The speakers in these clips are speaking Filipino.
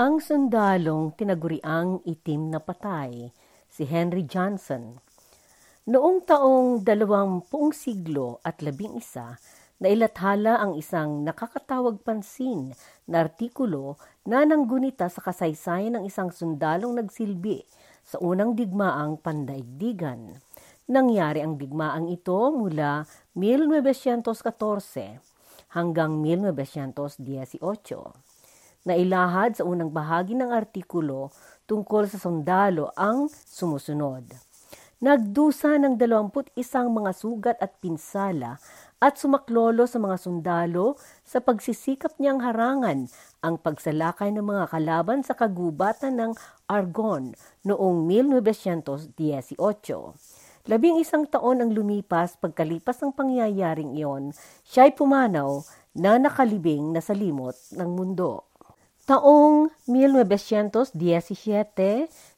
Ang sundalong tinaguriang itim na patay, si Henry Johnson. Noong taong dalawampung siglo at labing isa, nailathala ang isang nakakatawag pansin na artikulo na nanggunita sa kasaysayan ng isang sundalong nagsilbi sa unang digmaang pandaigdigan. Nangyari ang digmaang ito mula 1914 hanggang 1918. Nailahad sa unang bahagi ng artikulo tungkol sa sundalo ang sumusunod. Nagdusa ng 21 mga sugat at pinsala at sumaklolo sa mga sundalo sa pagsisikap niyang harangan ang pagsalakay ng mga kalaban sa kagubatan ng Argonne noong 1918. Labing isang taon ang lumipas pagkalipas ng pangyayaring iyon, siya'y pumanaw na nakalibing na sa limot ng mundo. Taong 1917,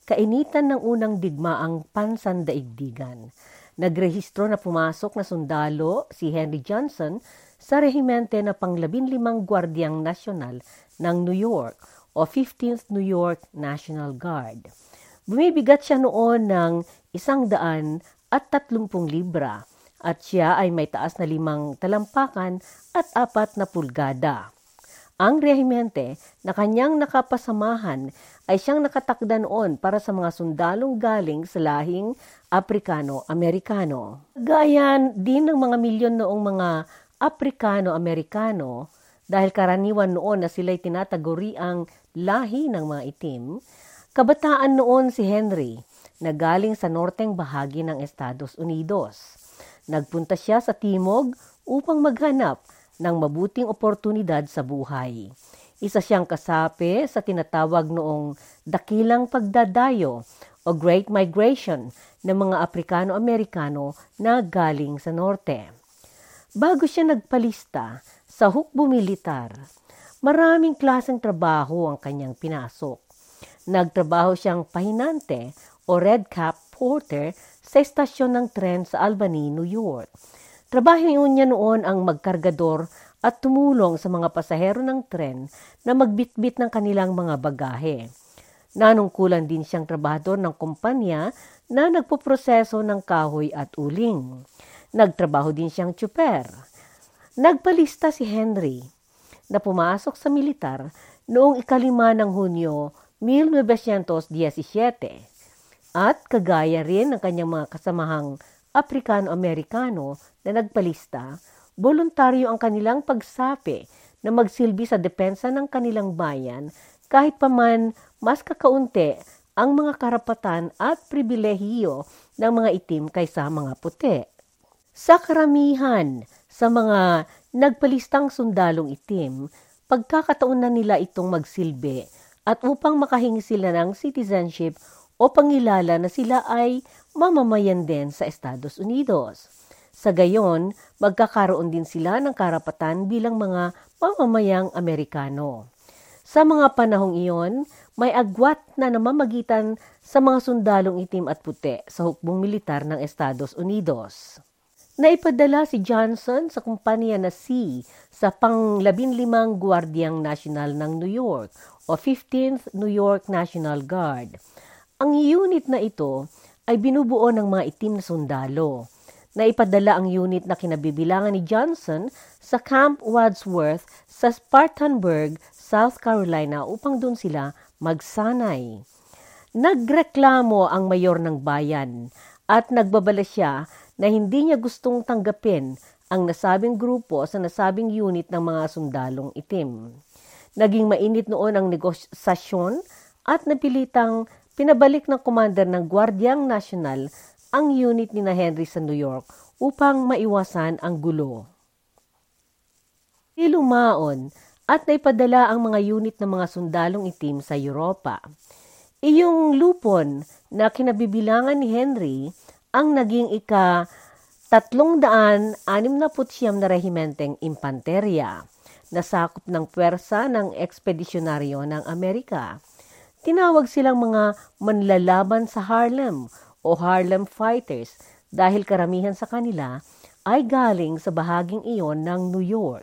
kainitan ng unang digmaang pansandaigdigan. Nagrehistro na pumasok na sundalo si Henry Johnson sa rehimente na panglabinlimang Gwardyang Nasyonal ng New York o 15th New York National Guard. Bumibigat siya noon ng isang daan at tatlumpung libra at siya ay may taas na limang talampakan at apat na pulgada. Ang rehimente na kanyang nakapasamahan ay siyang nakatakda noon para sa mga sundalong galing sa lahing Aprikano-Amerikano. Gayan din ng mga milyon noong mga Aprikano-Amerikano dahil karaniwan noon na sila'y tinataguri ang lahi ng mga itim, Kabataan noon si Henry na galing sa norteng bahagi ng Estados Unidos. Nagpunta siya sa timog upang maghanap ng mabuting oportunidad sa buhay. Isa siyang kasapi sa tinatawag noong dakilang pagdadayo o Great Migration ng mga Aprikano-Amerikano na galing sa norte. Bago siya nagpalista sa hukbo militar, maraming klaseng trabaho ang kanyang pinasok Nagtrabaho siyang pahinante o red cap porter sa estasyon ng tren sa Albany, New York. Trabaho niya noon ang magkargador at tumulong sa mga pasahero ng tren na magbitbit ng kanilang mga bagahe. Nanungkulan din siyang trabahador ng kumpanya na nagpoproseso ng kahoy at uling. Nagtrabaho din siyang tsuper. Nagpalista si Henry na pumasok sa militar noong ikalima ng Hunyo 1917 at kagaya rin ng kanyang mga kasamahang Aprikano-Amerikano na nagpalista, voluntaryo ang kanilang pagsapi na magsilbi sa depensa ng kanilang bayan kahit paman mas kakaunti ang mga karapatan at pribilehiyo ng mga itim kaysa mga puti. Sa karamihan sa mga nagpalistang sundalong itim, pagkakataon na nila itong magsilbi at upang makahingi sila ng citizenship o pangilala na sila ay mamamayan din sa Estados Unidos. Sa gayon, magkakaroon din sila ng karapatan bilang mga mamamayang Amerikano. Sa mga panahong iyon, may agwat na namamagitan sa mga sundalong itim at puti sa hukbong militar ng Estados Unidos. Naipadala si Johnson sa kumpanya na C sa pang-labinlimang Gwardyang National ng New York o 15th New York National Guard. Ang unit na ito ay binubuo ng mga itim na sundalo. Naipadala ang unit na kinabibilangan ni Johnson sa Camp Wadsworth sa Spartanburg, South Carolina upang doon sila magsanay. Nagreklamo ang mayor ng bayan at nagbabala siya na hindi niya gustong tanggapin ang nasabing grupo sa nasabing unit ng mga sundalong itim. Naging mainit noon ang negosasyon at napilitang pinabalik ng commander ng Gwardyang National ang unit ni na Henry sa New York upang maiwasan ang gulo. Ilumaon at naipadala ang mga unit ng mga sundalong itim sa Europa. Iyong lupon na kinabibilangan ni Henry ang naging ika tatlong daan anim na putsyam na rehimenteng impanterya na sakop ng pwersa ng ekspedisyonaryo ng Amerika. Tinawag silang mga manlalaban sa Harlem o Harlem Fighters dahil karamihan sa kanila ay galing sa bahaging iyon ng New York.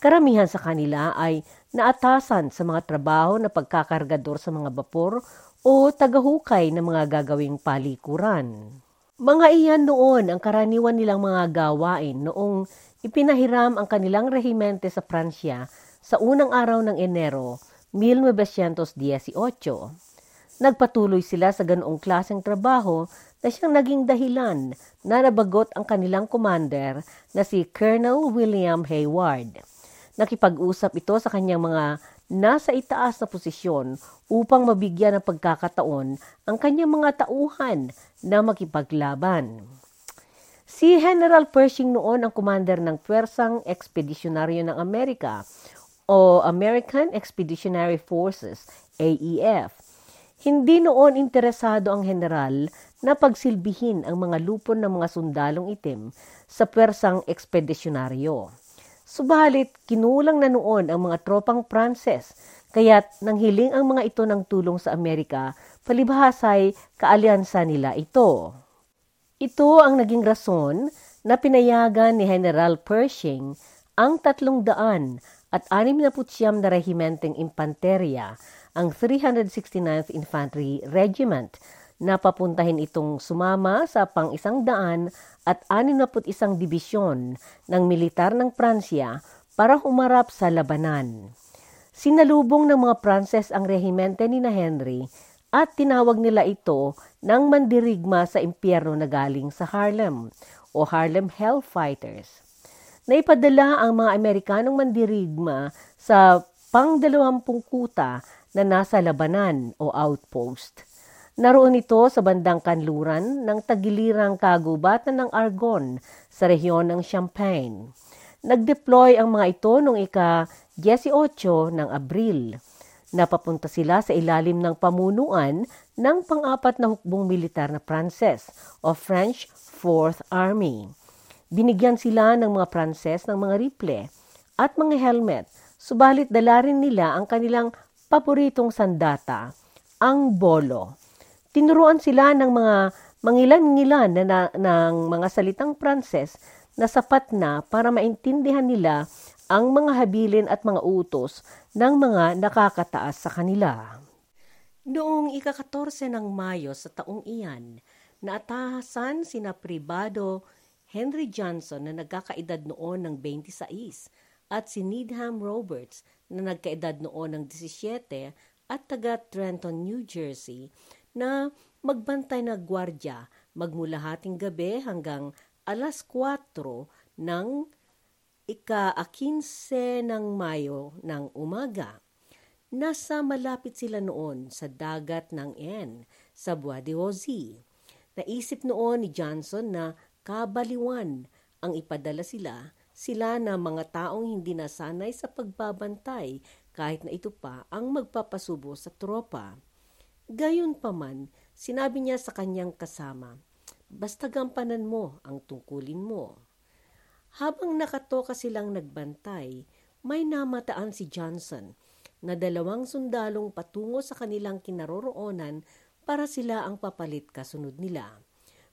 Karamihan sa kanila ay na atasan sa mga trabaho na pagkakargador sa mga bapor o tagahukay ng mga gagawing palikuran. Mga iyan noon ang karaniwan nilang mga gawain noong ipinahiram ang kanilang rehimente sa Pransya sa unang araw ng Enero 1918. Nagpatuloy sila sa ganoong klaseng trabaho na siyang naging dahilan na nabagot ang kanilang commander na si Colonel William Hayward. Nakipag-usap ito sa kanyang mga nasa itaas na posisyon upang mabigyan ng pagkakataon ang kanyang mga tauhan na makipaglaban. Si General Pershing noon ang commander ng Pwersang Ekspedisyonaryo ng Amerika o American Expeditionary Forces, AEF. Hindi noon interesado ang general na pagsilbihin ang mga lupon ng mga sundalong itim sa Pwersang Ekspedisyonaryo. Subalit, kinulang na noon ang mga tropang Pranses, kaya't nanghiling ang mga ito ng tulong sa Amerika, palibhasay kaalyansa nila ito. Ito ang naging rason na pinayagan ni General Pershing ang tatlong daan at anim na putsyam na rehimenteng impanterya, ang 369th Infantry Regiment, na papuntahin itong sumama sa pang isang daan at 61 dibisyon ng militar ng Pransya para humarap sa labanan. Sinalubong ng mga Pranses ang rehimente ni na Henry at tinawag nila ito ng mandirigma sa impyerno na galing sa Harlem o Harlem Hellfighters. Naipadala ang mga Amerikanong mandirigma sa pang-dalawampung kuta na nasa labanan o outpost. Naroon ito sa bandang kanluran ng tagilirang kagubatan ng Argonne sa rehiyon ng Champagne. Nag-deploy ang mga ito noong ika-18 ng Abril. Napapunta sila sa ilalim ng pamunuan ng pang-apat na hukbong militar na Pranses o French Fourth Army. Binigyan sila ng mga Pranses ng mga rifle at mga helmet, subalit dala rin nila ang kanilang paboritong sandata, ang bolo Tinuruan sila ng mga mangilan-ngilan na, na, ng mga salitang Pranses na sapat na para maintindihan nila ang mga habilin at mga utos ng mga nakakataas sa kanila. Noong ika-14 ng Mayo sa taong iyan, naatahasan sina Pribado Henry Johnson na nagkakaedad noon ng 26 at si Needham Roberts na nagkaedad noon ng 17 at taga Trenton, New Jersey na magbantay na gwardya magmula hating gabi hanggang alas 4 ng ika-15 ng Mayo ng umaga. Nasa malapit sila noon sa dagat ng N sa Bois. Naisip noon ni Johnson na kabaliwan ang ipadala sila, sila na mga taong hindi nasanay sa pagbabantay kahit na ito pa ang magpapasubo sa tropa. Gayon paman, sinabi niya sa kanyang kasama, basta gampanan mo ang tungkulin mo. Habang nakatoka silang nagbantay, may namataan si Johnson na dalawang sundalong patungo sa kanilang kinaroroonan para sila ang papalit kasunod nila.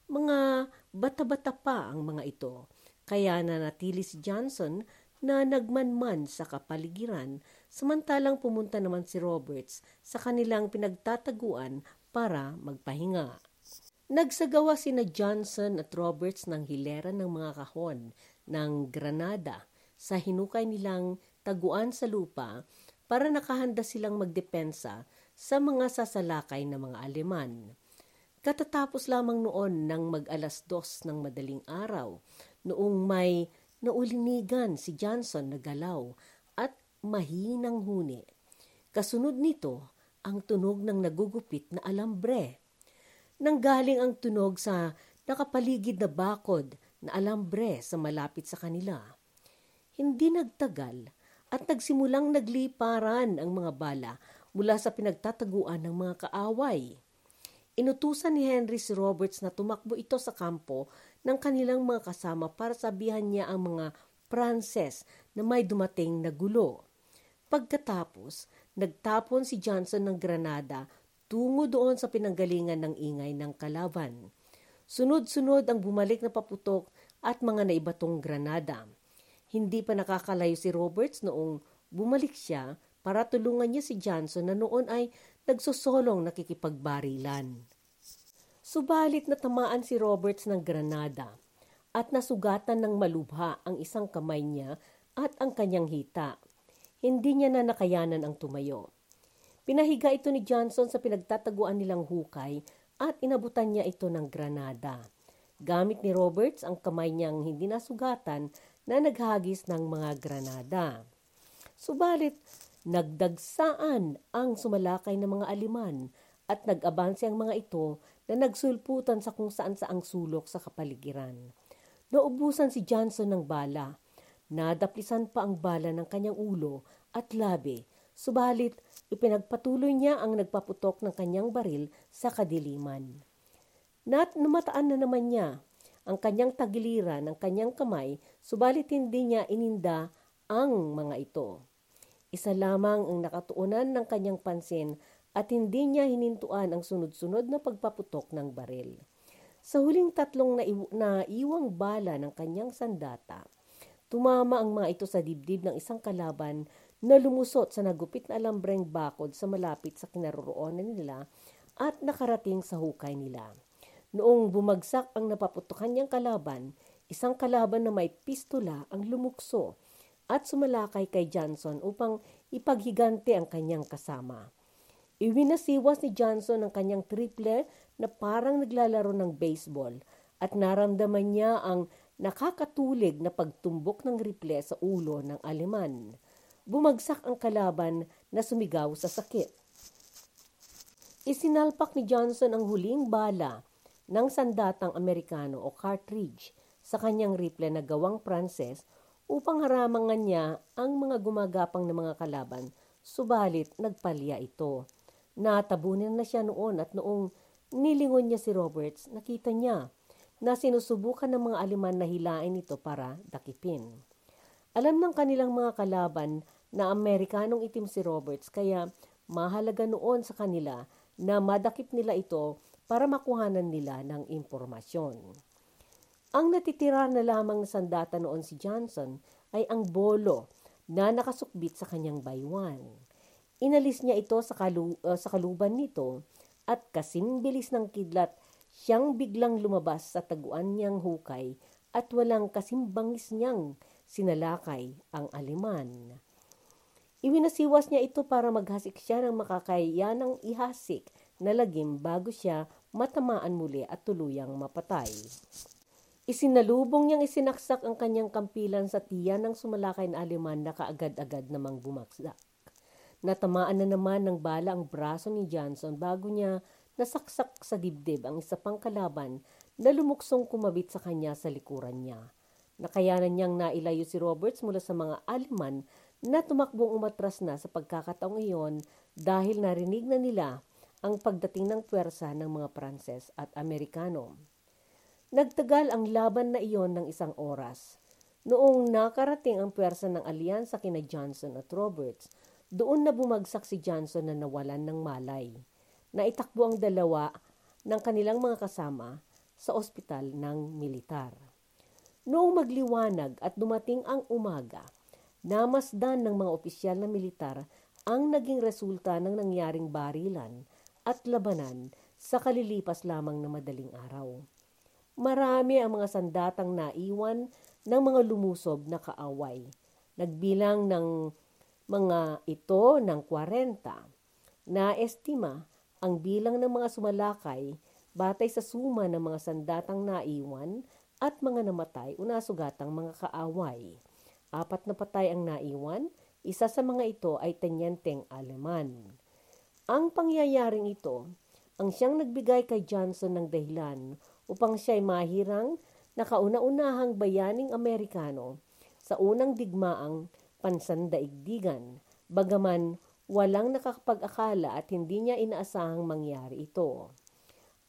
Mga bata-bata pa ang mga ito, kaya nanatili si Johnson na nagmanman sa kapaligiran samantalang pumunta naman si Roberts sa kanilang pinagtataguan para magpahinga. Nagsagawa sina Johnson at Roberts ng hilera ng mga kahon ng Granada sa hinukay nilang taguan sa lupa para nakahanda silang magdepensa sa mga sasalakay ng mga Aleman. Katatapos lamang noon ng mag-alas dos ng madaling araw, noong may naulinigan si Johnson na galaw at mahinang huni. Kasunod nito, ang tunog ng nagugupit na alambre. Nanggaling ang tunog sa nakapaligid na bakod na alambre sa malapit sa kanila. Hindi nagtagal at nagsimulang nagliparan ang mga bala mula sa pinagtataguan ng mga kaaway. Inutusan ni Henry si Roberts na tumakbo ito sa kampo ng kanilang mga kasama para sabihan niya ang mga Pranses na may dumating na gulo. Pagkatapos, nagtapon si Johnson ng granada tungo doon sa pinanggalingan ng ingay ng kalaban. Sunod-sunod ang bumalik na paputok at mga naibatong granada. Hindi pa nakakalayo si Roberts noong bumalik siya para tulungan niya si Johnson na noon ay nagsosolong nakikipagbarilan. Subalit natamaan si Roberts ng granada at nasugatan ng malubha ang isang kamay niya at ang kanyang hita. Hindi niya na nakayanan ang tumayo. Pinahiga ito ni Johnson sa pinagtataguan nilang hukay at inabutan niya ito ng granada. Gamit ni Roberts ang kamay niyang hindi nasugatan na naghagis ng mga granada. Subalit, nagdagsaan ang sumalakay ng mga aliman at nag-abanse ang mga ito na nagsulputan sa kung saan saang sulok sa kapaligiran. Naubusan si Johnson ng bala. Nadaplisan pa ang bala ng kanyang ulo at labi, subalit ipinagpatuloy niya ang nagpaputok ng kanyang baril sa kadiliman. Nat namataan na naman niya ang kanyang tagiliran ng kanyang kamay, subalit hindi niya ininda ang mga ito. Isa lamang ang nakatuunan ng kanyang pansin at hindi niya hinintuan ang sunod-sunod na pagpaputok ng baril. Sa huling tatlong naiwang bala ng kanyang sandata, tumama ang mga ito sa dibdib ng isang kalaban na lumusot sa nagupit na alambreng bakod sa malapit sa kinaroroonan nila at nakarating sa hukay nila. Noong bumagsak ang napaputukan niyang kalaban, isang kalaban na may pistola ang lumukso at sumalakay kay Johnson upang ipaghigante ang kanyang kasama. Iwinasiwas ni Johnson ang kanyang triple na parang naglalaro ng baseball at naramdaman niya ang nakakatulig na pagtumbok ng rifle sa ulo ng Aleman. Bumagsak ang kalaban na sumigaw sa sakit. Isinalpak ni Johnson ang huling bala ng sandatang Amerikano o cartridge sa kanyang rifle na gawang Pranses upang haramangan niya ang mga gumagapang na mga kalaban, subalit nagpalya ito. Natabunan na siya noon at noong nilingon niya si Roberts, nakita niya na sinusubukan ng mga aliman na hilain ito para dakipin. Alam ng kanilang mga kalaban na Amerikanong itim si Roberts kaya mahalaga noon sa kanila na madakip nila ito para makuhanan nila ng impormasyon. Ang natitira na lamang na sandata noon si Johnson ay ang bolo na nakasukbit sa kanyang baywan. Inalis niya ito sa, kalu- uh, sa kaluban nito at kasimbilis ng kidlat siyang biglang lumabas sa taguan niyang hukay at walang kasimbangis niyang sinalakay ang aliman. Iwinasiwas niya ito para maghasik siya ng makakayanang ihasik na lagim bago siya matamaan muli at tuluyang mapatay. Isinalubong niyang isinaksak ang kanyang kampilan sa tiyan ng sumalakay na aleman na kaagad-agad namang bumaksak. Natamaan na naman ng bala ang braso ni Johnson bago niya nasaksak sa dibdib ang isa pang kalaban na lumuksong kumabit sa kanya sa likuran niya. Nakayanan niyang nailayo si Roberts mula sa mga aleman na tumakbong umatras na sa pagkakataong iyon dahil narinig na nila ang pagdating ng puwersa ng mga Pranses at Amerikano. Nagtagal ang laban na iyon ng isang oras. Noong nakarating ang puwersa ng alyansa kina Johnson at Roberts, doon na bumagsak si Johnson na nawalan ng malay. Naitakbo ang dalawa ng kanilang mga kasama sa ospital ng militar. Noong magliwanag at dumating ang umaga, namasdan ng mga opisyal na militar ang naging resulta ng nangyaring barilan at labanan sa kalilipas lamang na madaling araw. Marami ang mga sandatang naiwan ng mga lumusob na kaaway. Nagbilang ng mga ito ng 40. Na-estima ang bilang ng mga sumalakay batay sa suma ng mga sandatang naiwan at mga namatay o nasugatang mga kaaway. Apat na patay ang naiwan, isa sa mga ito ay tanyenteng Aleman. Ang pangyayaring ito ang siyang nagbigay kay Johnson ng dahilan upang siya ay mahirang nakauna-unahang bayaning Amerikano sa unang digmaang pansandaigdigan, bagaman walang nakakapag-akala at hindi niya inaasahang mangyari ito.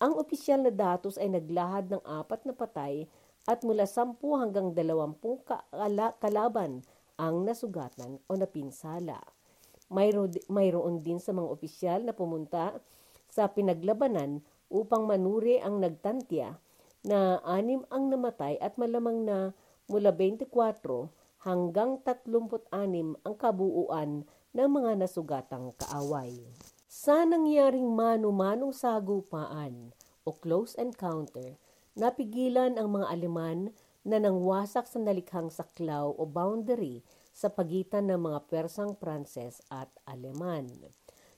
Ang opisyal na datos ay naglahad ng apat na patay at mula 10 hanggang 20 kalaban ang nasugatan o napinsala. Mayro, mayroon din sa mga opisyal na pumunta sa pinaglabanan upang manuri ang nagtantya na anim ang namatay at malamang na mula 24 hanggang 36 ang kabuuan ng mga nasugatang kaaway. Sa nangyaring mano-manong sagupaan o close encounter, napigilan ang mga Aleman na nangwasak sa nalikhang saklaw o boundary sa pagitan ng mga Persang Pranses at Aleman.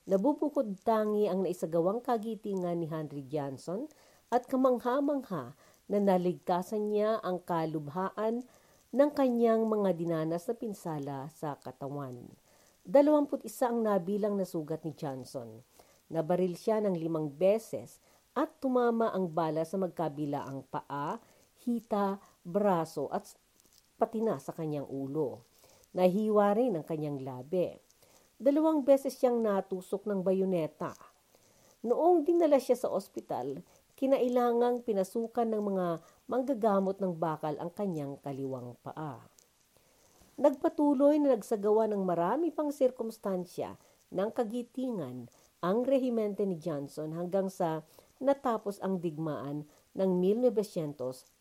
Nabubukod tangi ang naisagawang kagitingan ni Henry Johnson at kamangha-mangha na naligtasan niya ang kalubhaan ng kanyang mga dinanas na pinsala sa katawan. 21 ang nabilang na sugat ni Johnson. Nabaril siya ng limang beses at tumama ang bala sa magkabilaang paa, hita, braso at pati na sa kanyang ulo. Nahiwa rin ang kanyang labi. Dalawang beses siyang natusok ng bayoneta. Noong dinala siya sa ospital, kinailangang pinasukan ng mga manggagamot ng bakal ang kanyang kaliwang paa. Nagpatuloy na nagsagawa ng marami pang sirkumstansya ng kagitingan ang rehimente ni Johnson hanggang sa natapos ang digmaan ng 1918.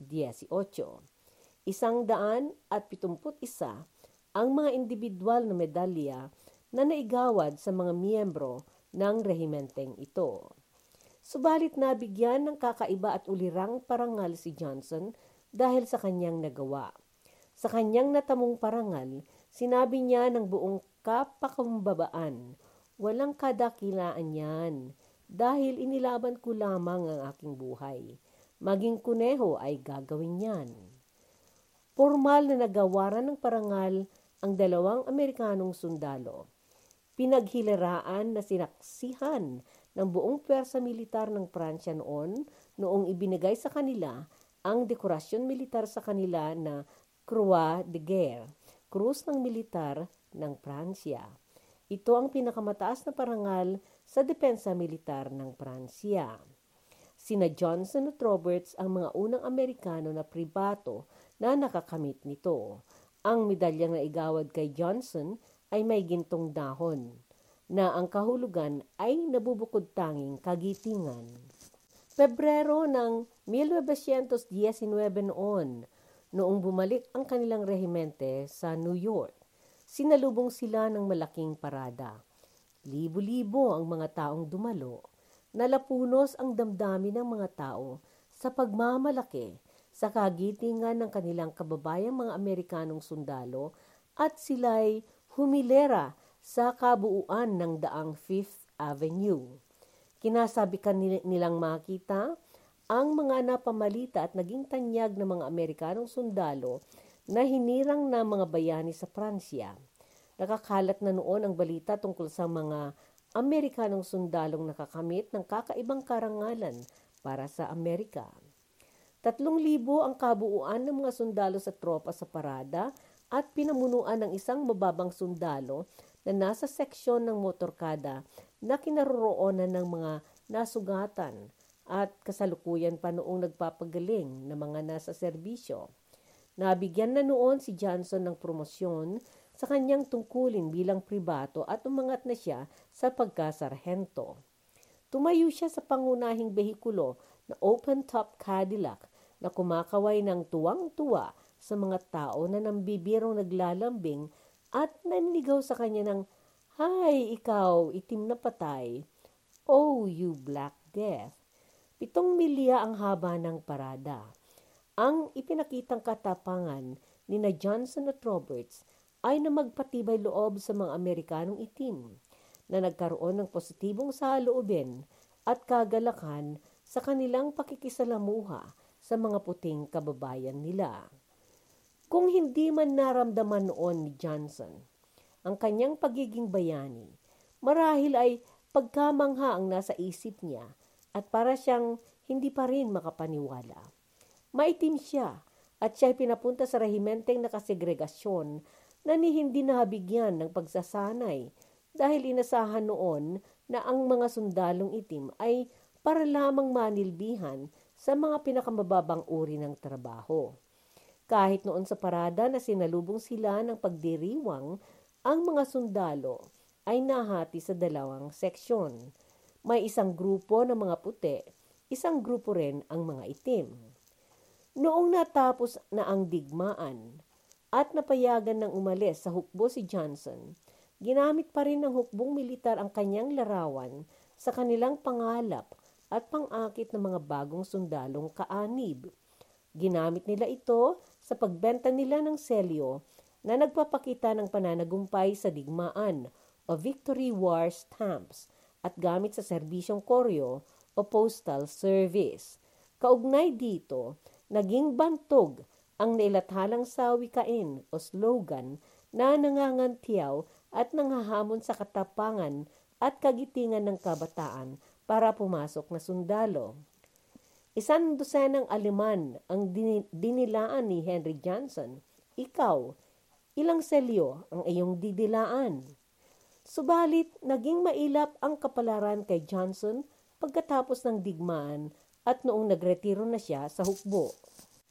Isang daan at pitumput isa ang mga individual na medalya na naigawad sa mga miyembro ng rehimenteng ito. Subalit nabigyan ng kakaiba at ulirang parangal si Johnson dahil sa kanyang nagawa. Sa kanyang natamong parangal, sinabi niya ng buong kapakumbabaan, walang kadakilaan yan, dahil inilaban ko lamang ang aking buhay. Maging kuneho ay gagawin yan. Formal na nagawaran ng parangal ang dalawang Amerikanong sundalo. Pinaghilaraan na sinaksihan ng buong pwersa militar ng Pransya noon noong ibinigay sa kanila ang dekorasyon militar sa kanila na Croix de Guerre, krus ng militar ng Pransya. Ito ang pinakamataas na parangal sa depensa militar ng Pransya. Sina Johnson at Roberts ang mga unang Amerikano na pribato na nakakamit nito. Ang medalyang naigawad kay Johnson ay may gintong dahon na ang kahulugan ay nabubukod tanging kagitingan. Pebrero ng 1919 noon, Noong bumalik ang kanilang rehimente sa New York, sinalubong sila ng malaking parada. Libo-libo ang mga taong dumalo. Nalapunos ang damdamin ng mga tao sa pagmamalaki sa kagitingan ng kanilang kababayang mga Amerikanong sundalo at sila'y humilera sa kabuuan ng daang Fifth Avenue. Kinasabi nilang makita ang mga napamalita at naging tanyag ng mga Amerikanong sundalo na hinirang na mga bayani sa Pransya. Nakakalat na noon ang balita tungkol sa mga Amerikanong sundalong nakakamit ng kakaibang karangalan para sa Amerika. Tatlong libo ang kabuuan ng mga sundalo sa tropa sa parada at pinamunuan ng isang mababang sundalo na nasa seksyon ng motorkada na kinaroroonan ng mga nasugatan at kasalukuyan pa noong nagpapagaling na mga nasa serbisyo. Nabigyan na noon si Johnson ng promosyon sa kanyang tungkulin bilang pribato at umangat na siya sa pagkasarhento. Tumayo siya sa pangunahing behikulo na open-top Cadillac na kumakaway ng tuwang-tuwa sa mga tao na nambibirong naglalambing at nanligaw sa kanya ng, Hi, ikaw, itim na patay. Oh, you black death. Pitong milya ang haba ng parada. Ang ipinakitang katapangan ni na Johnson at Roberts ay na magpatibay loob sa mga Amerikanong itim na nagkaroon ng positibong saloobin at kagalakan sa kanilang pakikisalamuha sa mga puting kababayan nila. Kung hindi man naramdaman noon ni Johnson ang kanyang pagiging bayani, marahil ay pagkamangha ang nasa isip niya at para siyang hindi pa rin makapaniwala. Maitim siya at siya ay pinapunta sa rehimenteng nakasegregasyon na ni hindi nabigyan ng pagsasanay dahil inasahan noon na ang mga sundalong itim ay para lamang manilbihan sa mga pinakamababang uri ng trabaho. Kahit noon sa parada na sinalubong sila ng pagdiriwang, ang mga sundalo ay nahati sa dalawang seksyon may isang grupo ng mga puti, isang grupo rin ang mga itim. Noong natapos na ang digmaan at napayagan ng umalis sa hukbo si Johnson, ginamit pa rin ng hukbong militar ang kanyang larawan sa kanilang pangalap at pangakit ng mga bagong sundalong kaanib. Ginamit nila ito sa pagbenta nila ng selyo na nagpapakita ng pananagumpay sa digmaan o Victory War stamps at gamit sa serbisyong koryo o postal service. Kaugnay dito, naging bantog ang nailathalang sawikain o slogan na nangangantiyaw at nanghahamon sa katapangan at kagitingan ng kabataan para pumasok na sundalo. Isang dosenang Aleman ang dinilaan ni Henry Johnson. Ikaw, ilang selyo ang iyong didilaan? Subalit, naging mailap ang kapalaran kay Johnson pagkatapos ng digmaan at noong nagretiro na siya sa hukbo.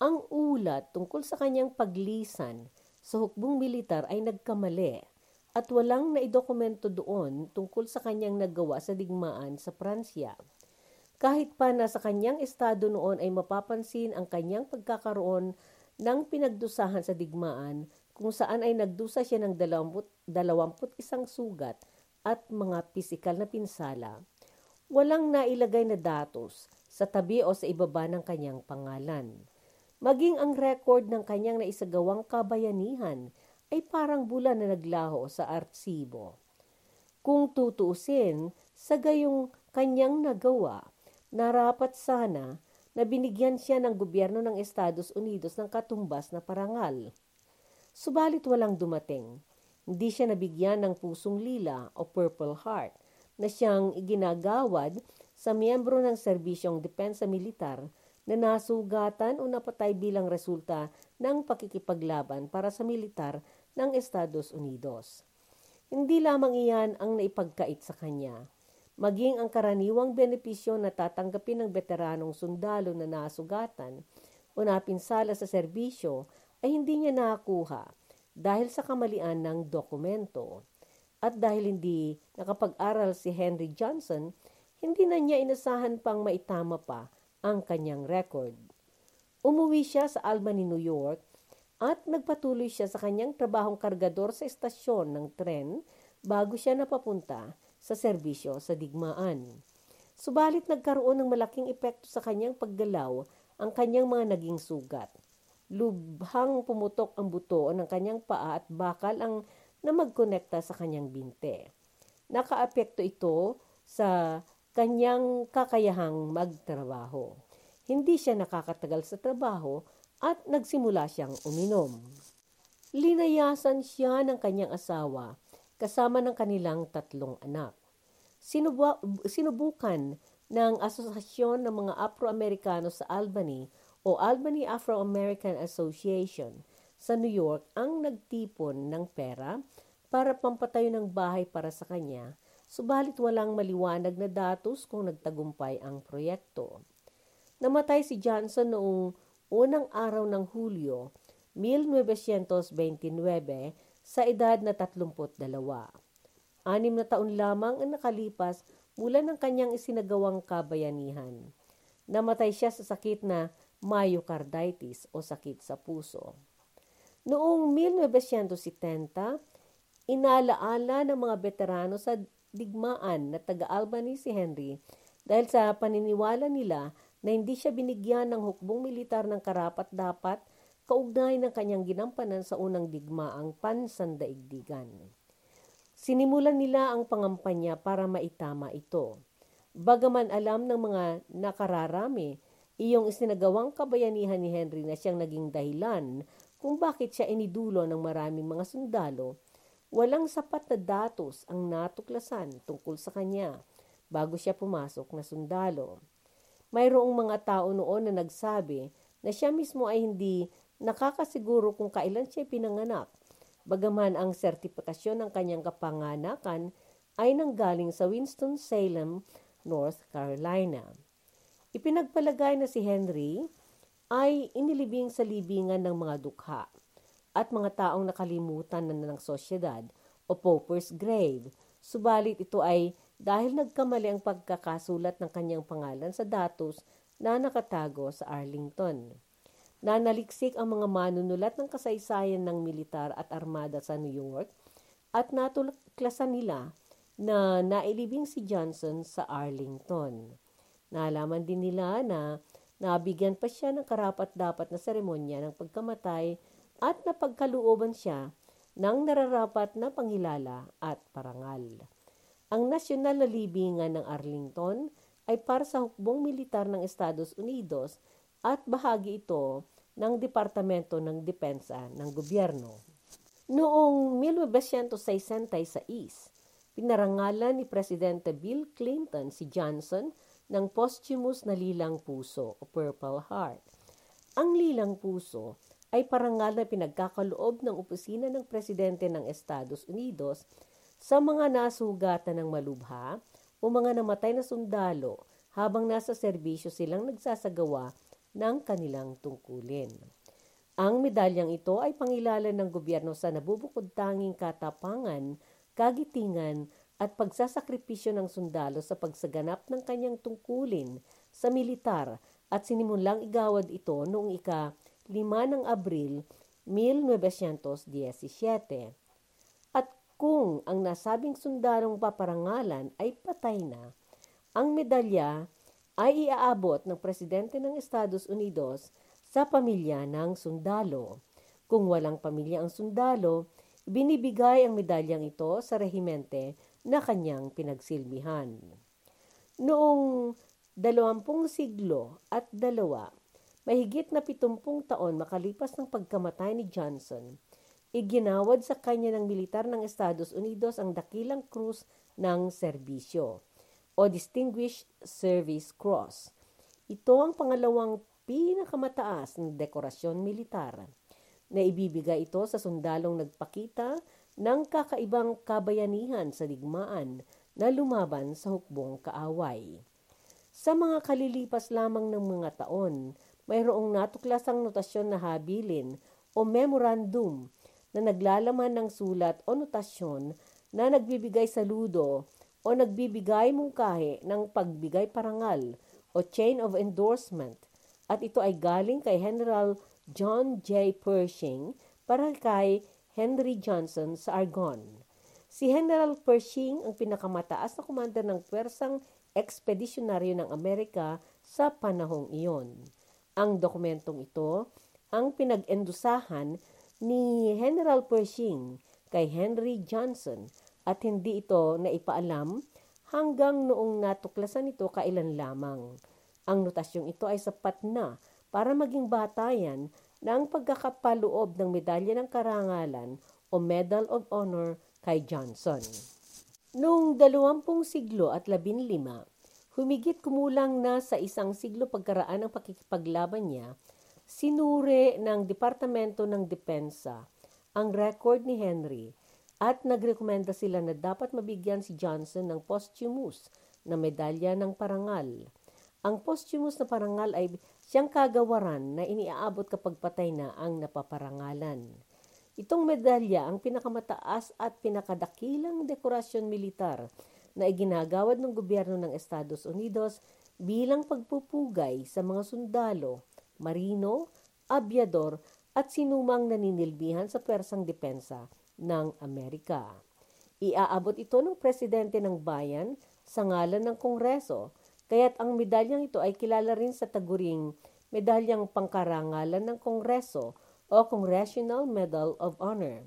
Ang ulat tungkol sa kanyang paglisan sa hukbong militar ay nagkamali at walang naidokumento doon tungkol sa kanyang nagawa sa digmaan sa Pransya. Kahit pa na sa kanyang estado noon ay mapapansin ang kanyang pagkakaroon ng pinagdusahan sa digmaan kung saan ay nagdusa siya ng 21 sugat at mga pisikal na pinsala. Walang nailagay na datos sa tabi o sa ibaba ng kanyang pangalan. Maging ang record ng kanyang naisagawang kabayanihan ay parang bulan na naglaho sa artsibo. Kung tutuusin, sa gayong kanyang nagawa, narapat sana na binigyan siya ng gobyerno ng Estados Unidos ng katumbas na parangal. Subalit walang dumating. Hindi siya nabigyan ng pusong lila o Purple Heart na siyang iginagawad sa miyembro ng serbisyong depensa militar na nasugatan o napatay bilang resulta ng pakikipaglaban para sa militar ng Estados Unidos. Hindi lamang iyan ang naipagkait sa kanya, maging ang karaniwang benepisyo na tatanggapin ng veteranong sundalo na nasugatan o napinsala sa serbisyo ay hindi niya nakuha dahil sa kamalian ng dokumento. At dahil hindi nakapag-aral si Henry Johnson, hindi na niya inasahan pang maitama pa ang kanyang record. Umuwi siya sa Albany, New York at nagpatuloy siya sa kanyang trabahong kargador sa estasyon ng tren bago siya napapunta sa serbisyo sa digmaan. Subalit nagkaroon ng malaking epekto sa kanyang paggalaw ang kanyang mga naging sugat. Lubhang pumutok ang buto ng kanyang paa at bakal ang na magkonekta sa kanyang binte. Nakaapekto ito sa kanyang kakayahang magtrabaho. Hindi siya nakakatagal sa trabaho at nagsimula siyang uminom. Linayasan siya ng kanyang asawa kasama ng kanilang tatlong anak. Sinubu- sinubukan ng Asosasyon ng mga Afro-Amerikano sa Albany o Albany Afro-American Association sa New York ang nagtipon ng pera para pampatayo ng bahay para sa kanya subalit walang maliwanag na datos kung nagtagumpay ang proyekto. Namatay si Johnson noong unang araw ng Hulyo 1929 sa edad na 32. Anim na taon lamang ang nakalipas mula ng kanyang isinagawang kabayanihan. Namatay siya sa sakit na myocarditis o sakit sa puso. Noong 1970, inalaala ng mga veterano sa digmaan na taga-Albany si Henry dahil sa paniniwala nila na hindi siya binigyan ng hukbong militar ng karapat-dapat kaugnay ng kanyang ginampanan sa unang digmaang pansandaigdigan. Sinimulan nila ang pangampanya para maitama ito. Bagaman alam ng mga nakararami, iyong isinagawang kabayanihan ni Henry na siyang naging dahilan kung bakit siya inidulo ng maraming mga sundalo Walang sapat na datos ang natuklasan tungkol sa kanya bago siya pumasok na sundalo. Mayroong mga tao noon na nagsabi na siya mismo ay hindi nakakasiguro kung kailan siya pinanganak, bagaman ang sertifikasyon ng kanyang kapanganakan ay nanggaling sa Winston-Salem, North Carolina. Ipinagpalagay na si Henry ay inilibing sa libingan ng mga dukha at mga taong nakalimutan na ng sosyedad o pauper's grave. Subalit ito ay dahil nagkamali ang pagkakasulat ng kanyang pangalan sa datos na nakatago sa Arlington. Nanaliksik ang mga manunulat ng kasaysayan ng militar at armada sa New York at natuklasan nila na nailibing si Johnson sa Arlington. Naalaman din nila na nabigyan pa siya ng karapat-dapat na seremonya ng pagkamatay at napagkalooban siya ng nararapat na pangilala at parangal. Ang nasyonal na libingan ng Arlington ay para sa hukbong militar ng Estados Unidos at bahagi ito ng Departamento ng Depensa ng gobyerno. Noong 1966, pinarangalan ni Presidente Bill Clinton si Johnson ng posthumous na lilang puso o Purple Heart. Ang lilang puso ay parangal na pinagkakaloob ng opisina ng Presidente ng Estados Unidos sa mga nasugatan ng malubha o mga namatay na sundalo habang nasa serbisyo silang nagsasagawa ng kanilang tungkulin. Ang medalyang ito ay pangilala ng gobyerno sa nabubukod tanging katapangan, kagitingan at pagsasakripisyo ng sundalo sa pagsaganap ng kanyang tungkulin sa militar at sinimulang igawad ito noong ika 5 ng Abril 1917. At kung ang nasabing sundalong paparangalan ay patay na, ang medalya ay iaabot ng Presidente ng Estados Unidos sa pamilya ng sundalo. Kung walang pamilya ang sundalo, binibigay ang medalyang ito sa rehimente na kanyang pinagsilbihan. Noong dalawampung siglo at dalawa, mahigit na pitumpung taon makalipas ng pagkamatay ni Johnson, iginawad sa kanya ng militar ng Estados Unidos ang dakilang krus ng serbisyo o Distinguished Service Cross. Ito ang pangalawang pinakamataas na dekorasyon militar na ibibigay ito sa sundalong nagpakita ng kakaibang kabayanihan sa digmaan na lumaban sa hukbong kaaway. Sa mga kalilipas lamang ng mga taon, mayroong natuklasang notasyon na habilin o memorandum na naglalaman ng sulat o notasyon na nagbibigay saludo o nagbibigay mungkahi ng pagbigay parangal o chain of endorsement – at ito ay galing kay General John J. Pershing para kay Henry Johnson sa Argonne. Si General Pershing ang pinakamataas na commander ng pwersang ekspedisyonaryo ng Amerika sa panahong iyon. Ang dokumentong ito ang pinag-endusahan ni General Pershing kay Henry Johnson at hindi ito na ipaalam hanggang noong natuklasan ito kailan lamang. Ang notasyong ito ay sapat na para maging batayan ng pagkakapaloob ng medalya ng karangalan o Medal of Honor kay Johnson. Noong dalawampung siglo at labinlima, humigit kumulang na sa isang siglo pagkaraan ng pakikipaglaban niya, sinure ng Departamento ng Depensa ang record ni Henry at nagrekomenda sila na dapat mabigyan si Johnson ng posthumous na medalya ng parangal. Ang posthumous na parangal ay siyang kagawaran na iniaabot kapag patay na ang napaparangalan. Itong medalya ang pinakamataas at pinakadakilang dekorasyon militar na iginagawad ng gobyerno ng Estados Unidos bilang pagpupugay sa mga sundalo, marino, abyador at sinumang naninilbihan sa persang depensa ng Amerika. Iaabot ito ng presidente ng bayan sa ngalan ng Kongreso Kaya't ang medalyang ito ay kilala rin sa taguring medalyang pangkarangalan ng Kongreso o Congressional Medal of Honor.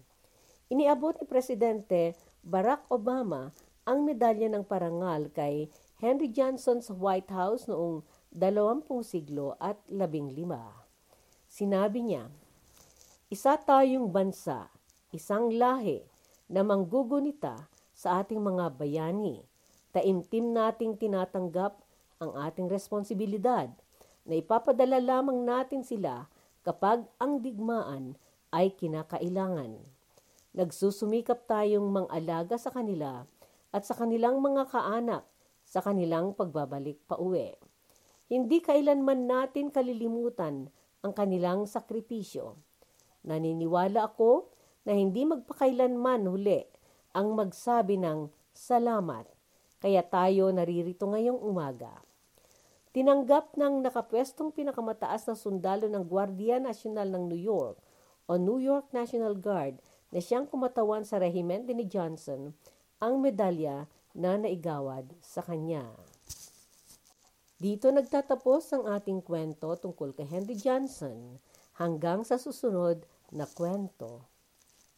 Iniabot ni Presidente Barack Obama ang medalya ng parangal kay Henry Johnson sa White House noong 20 siglo at 15. Sinabi niya, Isa tayong bansa, isang lahi na manggugunita sa ating mga bayani. Taimtim nating tinatanggap ang ating responsibilidad na ipapadala lamang natin sila kapag ang digmaan ay kinakailangan. Nagsusumikap tayong mang-alaga sa kanila at sa kanilang mga kaanak sa kanilang pagbabalik pa uwi. Hindi kailanman natin kalilimutan ang kanilang sakripisyo. Naniniwala ako na hindi magpakailanman huli ang magsabi ng salamat kaya tayo naririto ngayong umaga. Tinanggap ng nakapwestong pinakamataas na sundalo ng Guardia Nacional ng New York o New York National Guard na siyang kumatawan sa rehimente ni Johnson ang medalya na naigawad sa kanya. Dito nagtatapos ang ating kwento tungkol kay Henry Johnson hanggang sa susunod na kwento.